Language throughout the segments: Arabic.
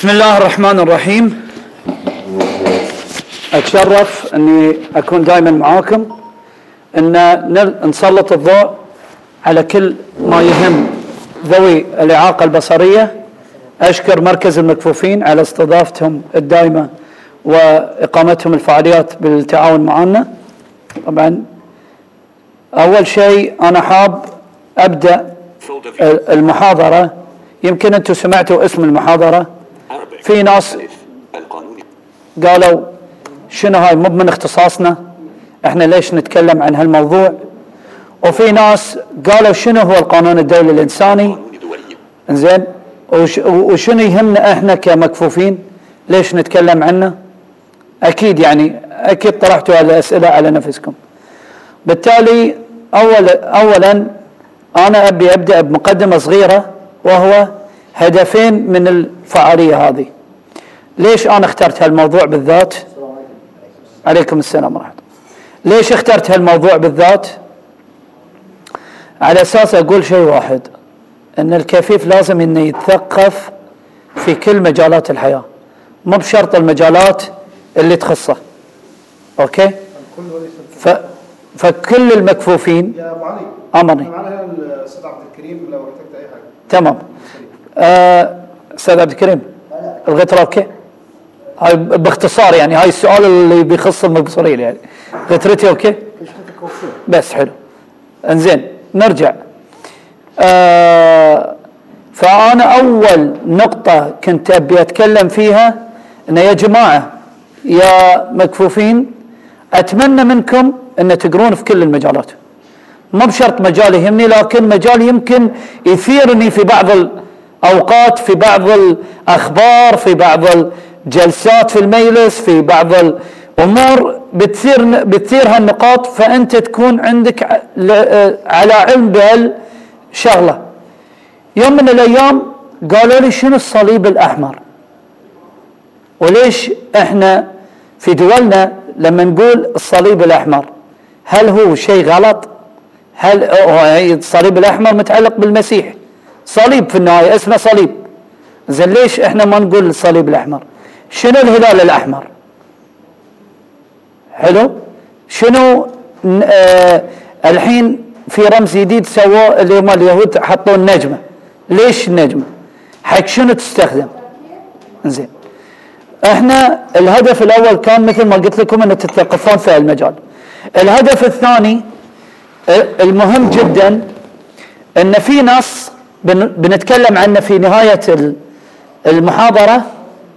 بسم الله الرحمن الرحيم أتشرف أني أكون دائما معاكم إن نسلط الضوء على كل ما يهم ذوي الإعاقة البصرية أشكر مركز المكفوفين على استضافتهم الدائمه وإقامتهم الفعاليات بالتعاون معنا طبعا أول شيء أنا حاب أبدأ. المحاضرة يمكن أنتم سمعتوا اسم المحاضرة. في ناس قالوا شنو هاي مو من اختصاصنا؟ إحنا ليش نتكلم عن هالموضوع؟ وفي ناس قالوا شنو هو القانون الدولي الإنساني؟ قانون دولي زين وش وشنو يهمنا إحنا كمكفوفين؟ ليش نتكلم عنه؟ أكيد يعني أكيد طرحتوا الأسئلة على نفسكم. بالتالي اول اولا أنا أبي أبدأ بمقدمة صغيرة وهو هدفين من الفعالية هذه. ليش أنا اخترت هالموضوع بالذات؟ عليكم السلام ورحمة الله. ليش اخترت هالموضوع بالذات؟ على أساس أقول شيء واحد إن الكفيف لازم إنه يتثقف في كل مجالات الحياة. مو بشرط المجالات اللي تخصه. okay؟ ف فكل المكفوفين يا أبو علي امرني معنا هنا الأستاذ عبد الكريم لو احتجت أي حاجة. تمام. أستاذ عبد الكريم الغترة okay هاي باختصار يعني هاي السؤال اللي بيخص المبصرين يعني. غترتي okay؟ بس حلو. إنزين نرجع. آه فأنا أول نقطة كنت أبي أتكلم فيها إن يا جماعة يا مكفوفين أتمنى منكم إن تقرون في كل المجالات. مو بشرط مجال يهمني لكن مجال يمكن يثيرني في بعض الاوقات في بعض الأخبار في بعض الجلسات في المجلس في بعض الأمور بتثير بتثير هالنقاط فأنت تكون عندك على علم بهالشغلة. يوم من الأيام قالوا لي شنو الصليب الأحمر؟ وليش إحنا في دولنا لما نقول الصليب الأحمر هل هو شيء غلط؟ هل الصليب الأحمر متعلق بالمسيح؟ صليب في النهاية اسمه صليب زين ليش إحنا ما نقول الصليب الأحمر؟ شنو الهلال الأحمر؟ حلو؟ شنو آه الحين في رمز جديد سووه اللي هم اليهود حطوا النجمة ليش النجمة؟ حق شنو تستخدم؟ زين إحنا الهدف الأول كان مثل ما قلت لكم ان تتثقفون في المجال الهدف الثاني المهم جدا إن في نص بنتكلم عنه في نهاية ال- المحاضرة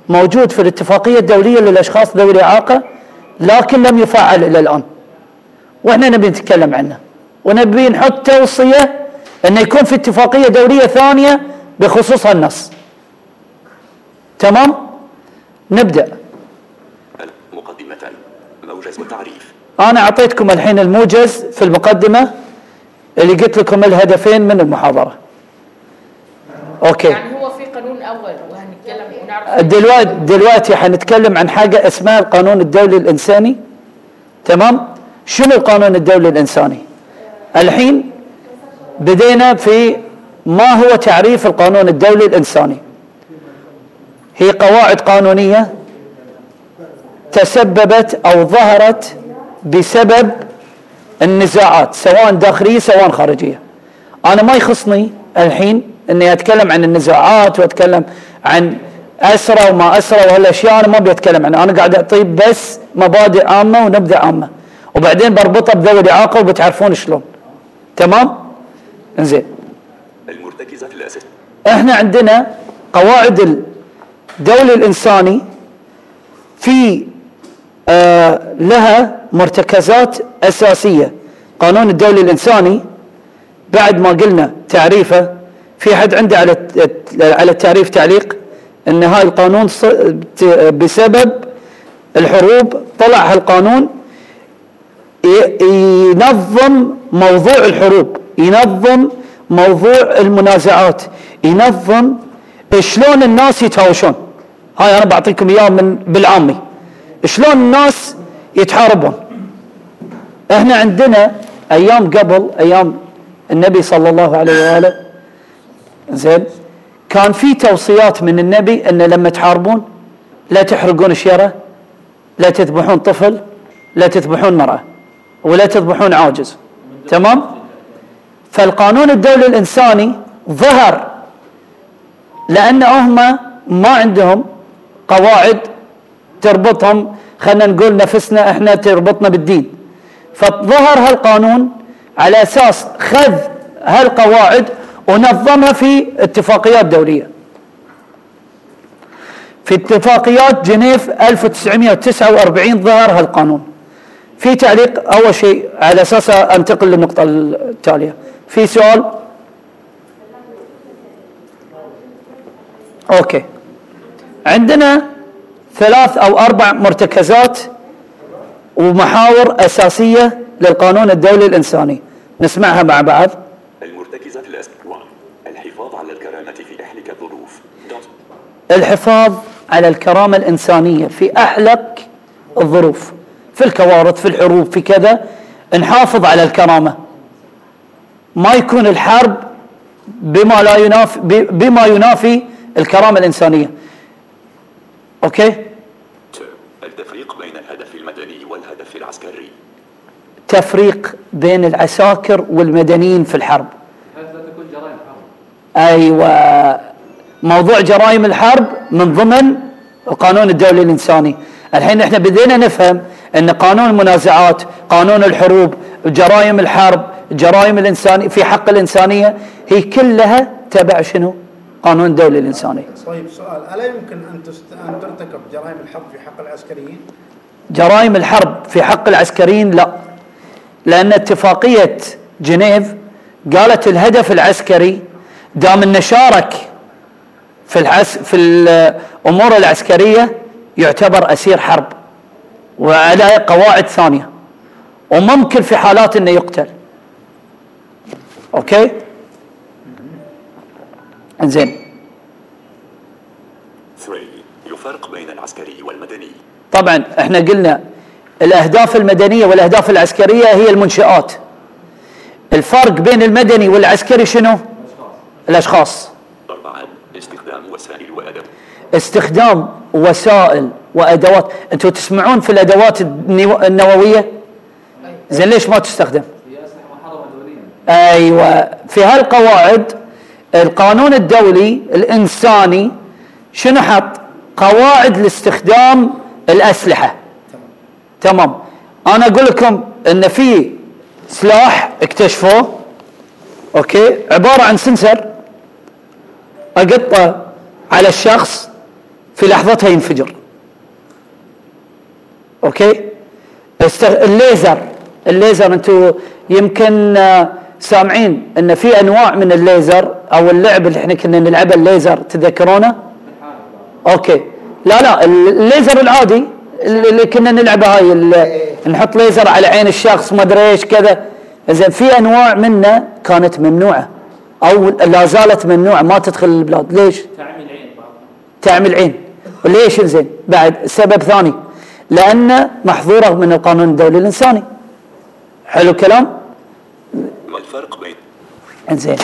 موجود في الاتفاقية الدولية للأشخاص ذوي الإعاقة لكن لم يفعل إلى الآن. وإحنا نبي نتكلم عنه. ونبي نحط توصية إنه يكون في اتفاقية دولية ثانية بخصوص هالنص. تمام؟ نبدأ. مقدمة موجز وتعريف. أنا أعطيتكم الحين الموجز في المقدمة اللي قلت لكم الهدفين من المحاضرة. أوكي. يعني هو في قانون أول وهنتكلم ونعرف. دلوقتي دلوقتي حنتكلم عن حاجة اسمها القانون الدولي الإنساني. تمام؟ شنو القانون الدولي الإنساني؟ الحين بدينا في ما هو تعريف القانون الدولي الإنساني؟ هي قواعد قانونية تسببت أو ظهرت بسبب النزاعات سواء داخلية سواء خارجية. أنا ما يخصني الحين إني أتكلم عن النزاعات وأتكلم عن اسرى وما اسرى وهالأشياء. أنا ما أبي أتكلم عنها. أنا قاعد اعطي بس مبادئ عامة ونبذه عامة. وبعدين بربطها بذوي الاعاقه وبتعرفون شلون. تمام؟ إنزين. المرتكزات الأساسية إحنا عندنا قواعد الدولي الإنساني في آه لها مرتكزات أساسية. قانون الدولي الإنساني بعد ما قلنا تعريفه في حد عنده على على التعريف تعليق إن هاي القانون بسبب الحروب طلع هالقانون ينظم موضوع الحروب ينظم موضوع المنازعات ينظم شلون الناس يتهاوشون. هاي أنا بعطيكم اياه من بالعامي. شلون الناس يتحاربون. إحنا عندنا أيام قبل أيام النبي صلى الله عليه وآله زين. كان في توصيات من النبي أن لما تحاربون لا تحرقون شيره لا تذبحون طفل لا تذبحون مرأة ولا تذبحون عاجز. تمام؟ فالقانون الدولي الإنساني ظهر لأن هم ما عندهم قواعد تربطهم. خلينا نقول نفسنا إحنا تربطنا بالدين. فظهر هالقانون على أساس خذ هالقواعد ونظمها في اتفاقيات دولية. في اتفاقيات جنيف 1949 ظهر هالقانون. في تعليق أول شيء على أساس أنتقل للنقطة التالية. في سؤال؟ أوكي. عندنا ثلاث أو أربع مرتكزات ومحاور أساسية للقانون الدولي الإنساني. نسمعها مع بعض. المرتكزات الأساسية الحفاظ على الكرامة في أحلك الظروف. الحفاظ على الكرامة الإنسانية في احلك الظروف في الكوارث في الحروب في كذا. نحافظ على الكرامة. ما يكون الحرب بما لا ينافي بما ينافي الكرامة الإنسانية. أوكي؟ ت. التفريق بين الهدف المدني والهدف العسكري. تفريق بين العساكر والمدنيين في الحرب بحيث لا تكون جرائم حرب أيوه. موضوع جرائم الحرب من ضمن القانون الدولي الإنساني. الحين إحنا بدينا نفهم إن قانون المنازعات قانون الحروب جرائم الحرب جرائم الإنسان في حق الإنسانية هي كلها تبع شنو؟ قانون الدولي الإنساني. طيب سؤال ألا يمكن أن تست... أن ترتكب جرائم الحرب في حق العسكريين؟ جرائم الحرب في حق العسكريين لا. لأن اتفاقية جنيف قالت الهدف العسكري دام انه شارك في العس في الأمور العسكرية يعتبر أسير حرب وعلى قواعد ثانية وممكن في حالات أنه يقتل. أوكي؟ إنزين. 3. يفرق بين العسكري والمدني. طبعا إحنا قلنا الأهداف المدنية والأهداف العسكرية هي المنشآت. الفرق بين المدني والعسكري شنو؟ الأشخاص. 4. استخدام وسائل وأدب استخدام وسائل وأدوات. أنتم تسمعون في الأدوات النو- النووية؟ زين ليش ما تستخدم؟ هي اسلحه محرمه دوليا أيوه. في هالقواعد القانون الدولي الإنساني شنو حط؟ قواعد لاستخدام الأسلحة. تمام. أنا أقول لكم إن في سلاح اكتشفوه okay؟ عبارة عن sensor. أقطة على الشخص في لحظتها ينفجر است... الليزر. الليزر أنتم يمكن آه، سامعين إن في أنواع من الليزر أو اللعب اللي إحنا كنا نلعبه الليزر تذكرونه؟ okay. لا لا الليزر العادي اللي كنا نلعبه هاي نحط ليزر على عين الشخص ما أدري إيش كذا. زين في أنواع منه كانت ممنوعة. أو لا زالت ممنوعه ما تدخل البلاد. ليش؟ تعمي العين بعض. تعمي العين وليش زين؟ بعد سبب ثاني. لأن محظورة من القانون الدولي الإنساني. حلو الكلام؟ ما الفرق بين زين.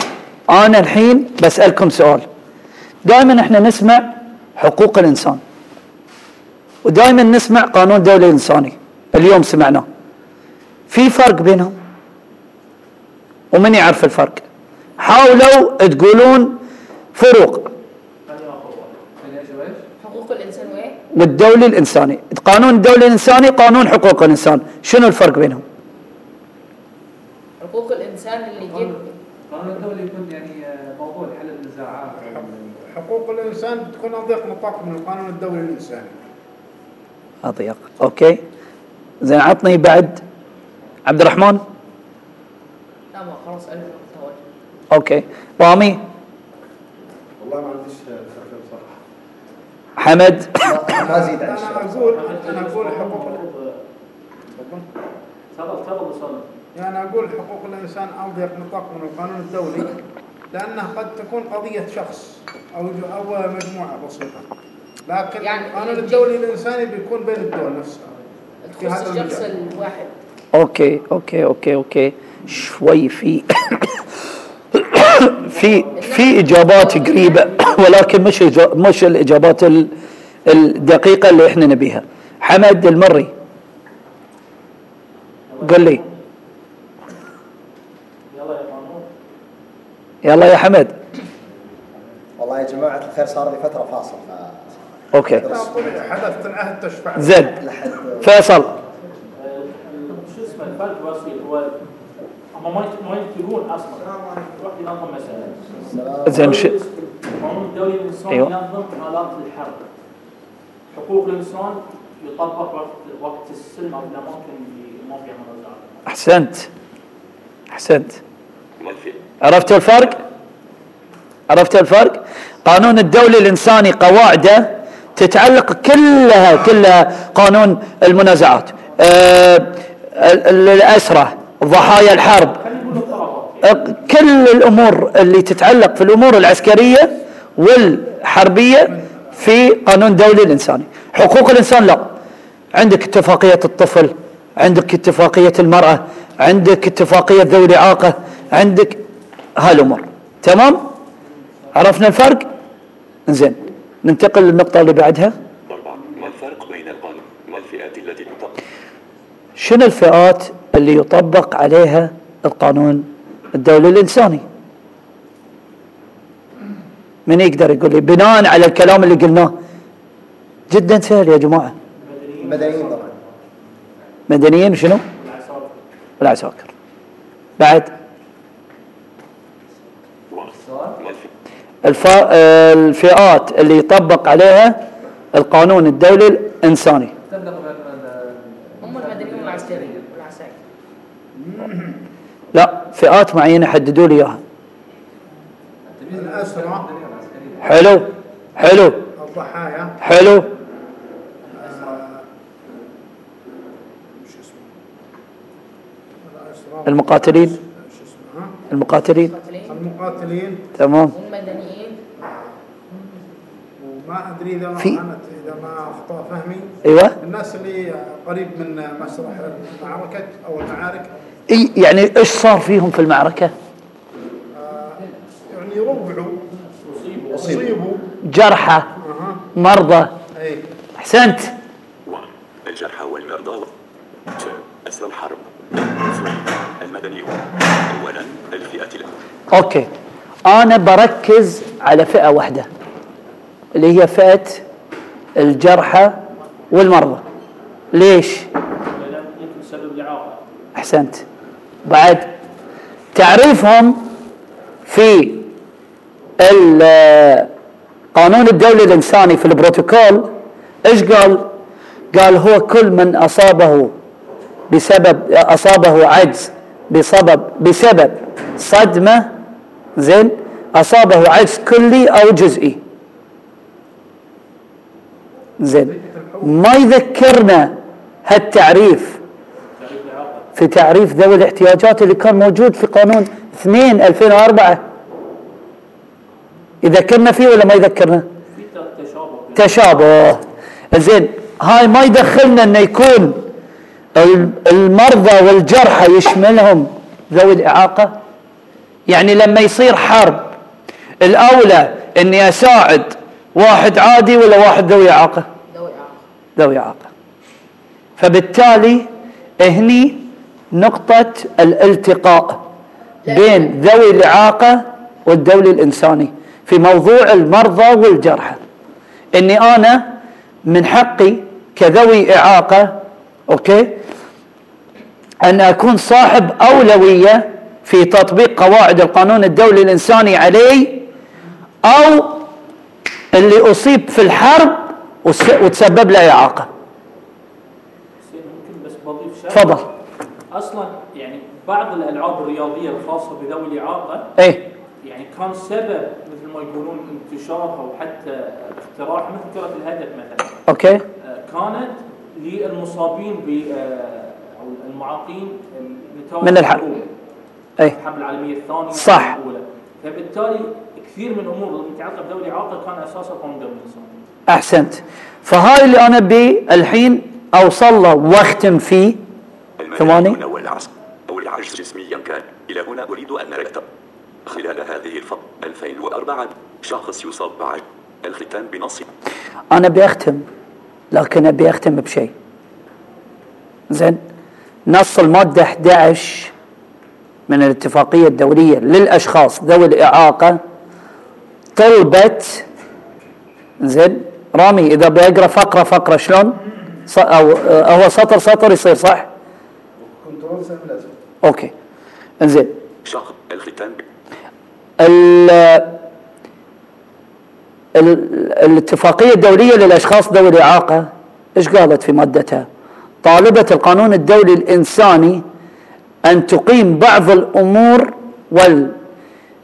أنا الحين بسألكم سؤال. دائما إحنا نسمع حقوق الإنسان. ودائما نسمع قانون دولي إنساني. اليوم سمعناه في فرق بينهم؟ ومن يعرف الفرق؟ حاولوا تقولون فروق؟ حقوق الإنسان وايه؟ والدولي الإنساني، القانون الدولي الإنساني قانون حقوق الإنسان، شنو الفرق بينهم؟ حقوق الإنسان اللي جد القانون الدولي يكون يعني آه، موضوع لحل النزاعات حقوق الإنسان بتكون أضيق نطاق من القانون الدولي الإنساني. أضيق، okay؟ زين عطني بعد عبد الرحمن، لا ما خلاص توجه okay، رامي، والله ما عنديش بصراحه. حمد، ما ازيد عن أنا أقول أنا أقول حقوق تفضل تفضل يعني أنا أقول حقوق الإنسان أضيق نطاق من القانون الدولي لأنه قد تكون قضية شخص أو أو مجموعة بسيطة. لكن يعني القانون الدولي الإنساني بيكون بين الدول نفسها. في تخص الشخص. الواحد. okay okay okay okay شوي في في في إجابات قريبة ولكن مش مش الإجابات ال- الدقيقة اللي إحنا نبيها. حمد المري. قل لي. يلا يا حمد. والله يا جماعة الخير صار لي فترة فاصل ف أوكي. طبيعي حدث العهد تشفع زين. فيصل. شو اسمه الفرق بسيط هو هم ما يتفقون أصلا. واحد ينظم مسألة. زين ش... القانون الدولي الانساني أيوة. ينظم حالات الحرب. حقوق الإنسان يطبق وقت وقت السلم أو الاماكن اللي ما فيها منازعات أحسنت. احسنت عرفت الفرق؟ عرفت الفرق؟ قانون الدولي الإنساني قواعده تتعلق كلها كلها قانون المنازعات. آه، ال- ال- الأسرة ضحايا الحرب. كل الأمور اللي تتعلق في الأمور العسكرية والحربية في قانون دولي الإنساني. حقوق الإنسان لا. عندك اتفاقية الطفل عندك اتفاقية المرأة عندك اتفاقية ذوي الإعاقة عندك هالأمور. تمام؟ عرفنا الفرق؟ زين ننتقل للنقطة اللي بعدها. ما الفرق بين القانون ما الفئات التي تطبق؟ شنو الفئات اللي يطبق عليها القانون الدولي الإنساني. من يقدر يقول لي بناء على الكلام اللي قلناه. جدا سهل يا جماعة. المدنيين طبعا. مدنيين شنو؟ العساكر العساكر بعد. الف- آه، الفئات اللي يطبق عليها القانون الدولي الإنساني تفرق بين ال- هم المدنيين والعسكريين والعساكر لا فئات معينة حددوا لي الأسرى حلو حلو الضحايا حلو. شو اسمه الأسرى المقاتلين شو اسمه ها؟ المقاتلين. المقاتلين. تمام. والمدنيين. وما أدري إذا ما في- كانت إذا ما أخطأ فهمي. أيوه. الناس اللي قريب من مسرح المعركة أو المعارك يعني إيش صار فيهم في المعركة؟ يعني ربعوا اصيبوا جرحى أها. مرضى. إي. أحسنت. الجرحى والمرضى أسرى الحرب المدنيون أولا الفئة التي أوكي. أنا بركز على فئة واحدة اللي هي فئة الجرحى والمرضى. ليش؟ أحسنت. بعد تعريفهم في القانون الدولي الإنساني في البروتوكول إيش قال؟ قال هو كل من أصابه بسبب أصابه عجز بسبب بسبب صدمة زين أصابه عجز كلي أو جزئي زين ما يذكرنا هالتعريف في تعريف ذوي الاحتياجات اللي كان موجود في قانون 2 2004 يذكرنا فيه ولا ما يذكرنا؟ في تشابه تشابه. زين هاي ما يدخلنا إنه يكون ال- المرضى والجرحى يشملهم ذوي الإعاقة؟ يعني لما يصير حرب الأولى إني أساعد واحد عادي ولا واحد ذوي إعاقة؟ ذوي إعاقة. ذوي إعاقة. فبالتالي هني نقطة الالتقاء بين ذوي الإعاقة والدولي الإنساني في موضوع المرضى والجرحى. إني أنا من حقي كذوي إعاقة أوكي أن أكون صاحب أولوية في تطبيق قواعد القانون الدولي الإنساني علي أو اللي أصيب في الحرب وتسبب له شيء تفضل. أصلا يعني بعض الألعاب الرياضية الخاصة بذوي الإعاقة إيه يعني كان سبب مثل ما يقولون انتشارها وحتى اختراعها مثل كرة الهدف مثلا okay آه، كانت للمصابين ب آه، أو المعاقين من الحرب. إيه الحرب العالمية الثانية صح. والأولى. فبالتالي كثير من الأمور المتعلقه بذوي الإعاقة كان أساسها قانون دولي أحسنت فهاي اللي أنا أبي الحين أوصل له وأختم فيه المدنيون والعسكر أو العجز جسميا كان. إلى هنا أريد أن خلال هذه الفترة 2004 شخص يصاب بعد الختان بنص. أنا بيختم لكن أبي أختم بشيء. زين نص المادة 11 من الاتفاقية الدولية للأشخاص ذوي الإعاقة طلبت زين رامي إذا بيقرأ فقرة فقرة شلون؟ آه، هو سطر سطر يصير صح؟ أوكي. انزين. شخص الختان. ال- الاتفاقية الدولية للأشخاص ذوي الإعاقة إيش قالت في مادتها؟ طالبت القانون الدولي الإنساني أن تقيم بعض الأمور وال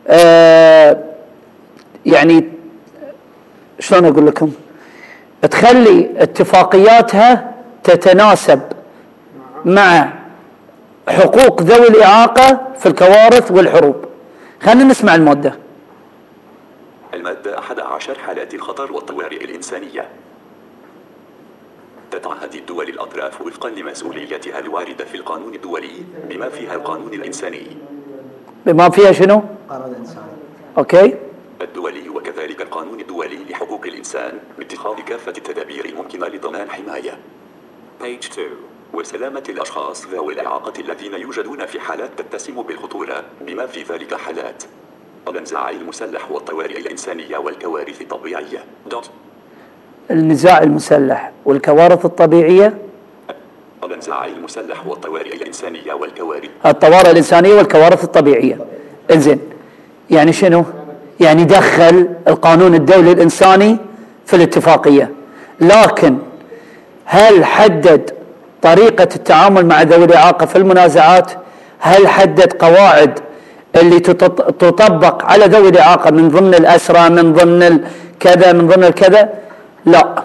آه يعني شلون أقول لكم؟ تخلي اتفاقياتها تتناسب مع حقوق ذوي الإعاقة في الكوارث والحروب. خلينا نسمع المادة. المادة 11 حالات الخطر والطوارئ الإنسانية. تتعهد الدول الأطراف وفقا لمسؤوليتها الواردة في القانون الدولي بما فيها القانون الإنساني. بما فيها شنو؟ قانون إنساني. أوكي. الدولي وكذلك القانون الدولي لحقوق الإنسان باتخاذ كافة التدابير الممكنة لضمان حماية. Page 2 وسلامة الأشخاص ذوي الإعاقة الذين يوجدون في حالات تتسم بالخطورة بما في ذلك حالات. الانزعاج المسلح والطوارئ الإنسانية والكوارث الطبيعية. دوت. النزاع المسلح والكوارث الطبيعية. الانزعاج المسلح والطوارئ الإنسانية والكوارث. الطوارئ الإنسانية والكوارث الطبيعية. إنزين. يعني شنو؟ يعني دخل القانون الدولي الإنساني في الاتفاقية. لكن هل حدد طريقة التعامل مع ذوي الإعاقة في المنازعات؟ هل حدد قواعد اللي تطبق على ذوي الإعاقة من ضمن الأسرى من ضمن الكذا من ضمن الكذا؟ لا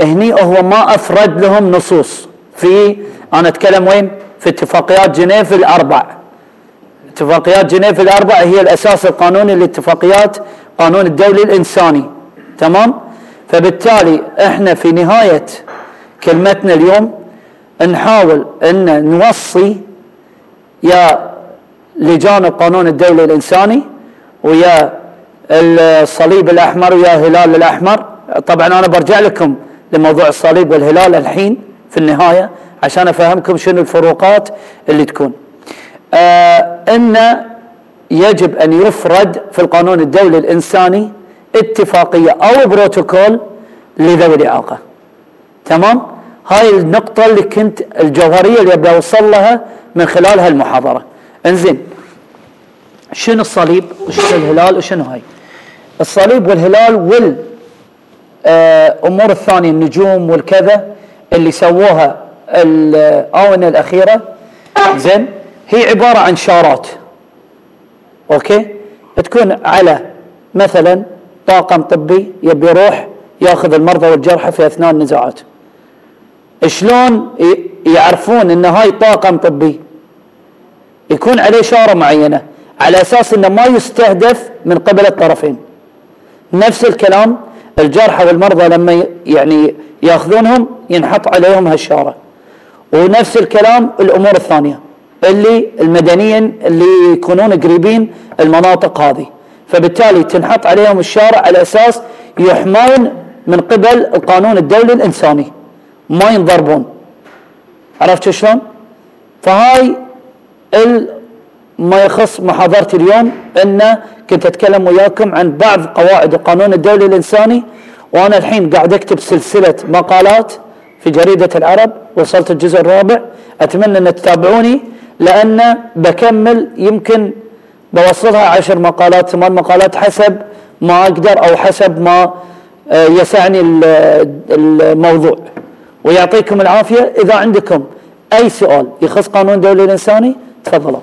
هني هو ما أفرد لهم نصوص في أنا أتكلم وين؟ في اتفاقيات جنيف الأربع اتفاقيات جنيف الأربع هي الأساس القانوني لاتفاقيات قانون الدولي الإنساني تمام فبالتالي إحنا في نهاية كلمتنا اليوم نحاول إن نوصي يا لجان القانون الدولي الإنساني ويا الصليب الأحمر ويا الهلال الأحمر طبعا أنا برجع لكم لموضوع الصليب والهلال الحين في النهاية عشان أفهمكم شنو الفروقات اللي تكون آه إن يجب أن يفرد في القانون الدولي الإنساني اتفاقية أو بروتوكول لذوي الإعاقة. تمام؟ هاي النقطة اللي كنت الجوهرية اللي ابي أوصل لها من خلال هالمحاضرة. إنزين شنو الصليب وشنو الهلال وشنو هاي؟ الصليب والهلال وال آه، أمور الثانية النجوم والكذا اللي سووها الآونة الأخيرة زين هي عبارة عن شارات أوكي تكون على مثلا طاقم طبي يبي يروح ياخذ المرضى والجرحى في أثناء النزاعات شلون يعرفون إن هاي طاقم طبي؟ يكون عليه شارة معينة على أساس إنه ما يستهدف من قبل الطرفين. نفس الكلام الجرحى والمرضى لما يعني يأخذونهم ينحط عليهم هالشارة. ونفس الكلام الأمور الثانية اللي المدنيين اللي يكونون قريبين المناطق هذه. فبالتالي تنحط عليهم الشارع على أساس يحمون من قبل القانون الدولي الإنساني. ما ينضربون عرفت شلون؟ فهاي ال- ما يخص محاضرتي اليوم إن كنت أتكلم وياكم عن بعض قواعد القانون الدولي الإنساني وأنا الحين قاعد أكتب سلسلة مقالات في جريدة العرب وصلت الجزء الرابع. أتمنى أن تتابعوني لأن بكمل يمكن بوصلها عشر مقالات ثمان مقالات حسب ما أقدر أو حسب ما آه، يسعني ال- الموضوع. ويعطيكم العافية. إذا عندكم أي سؤال يخص قانون الدولي الإنساني تفضلوا.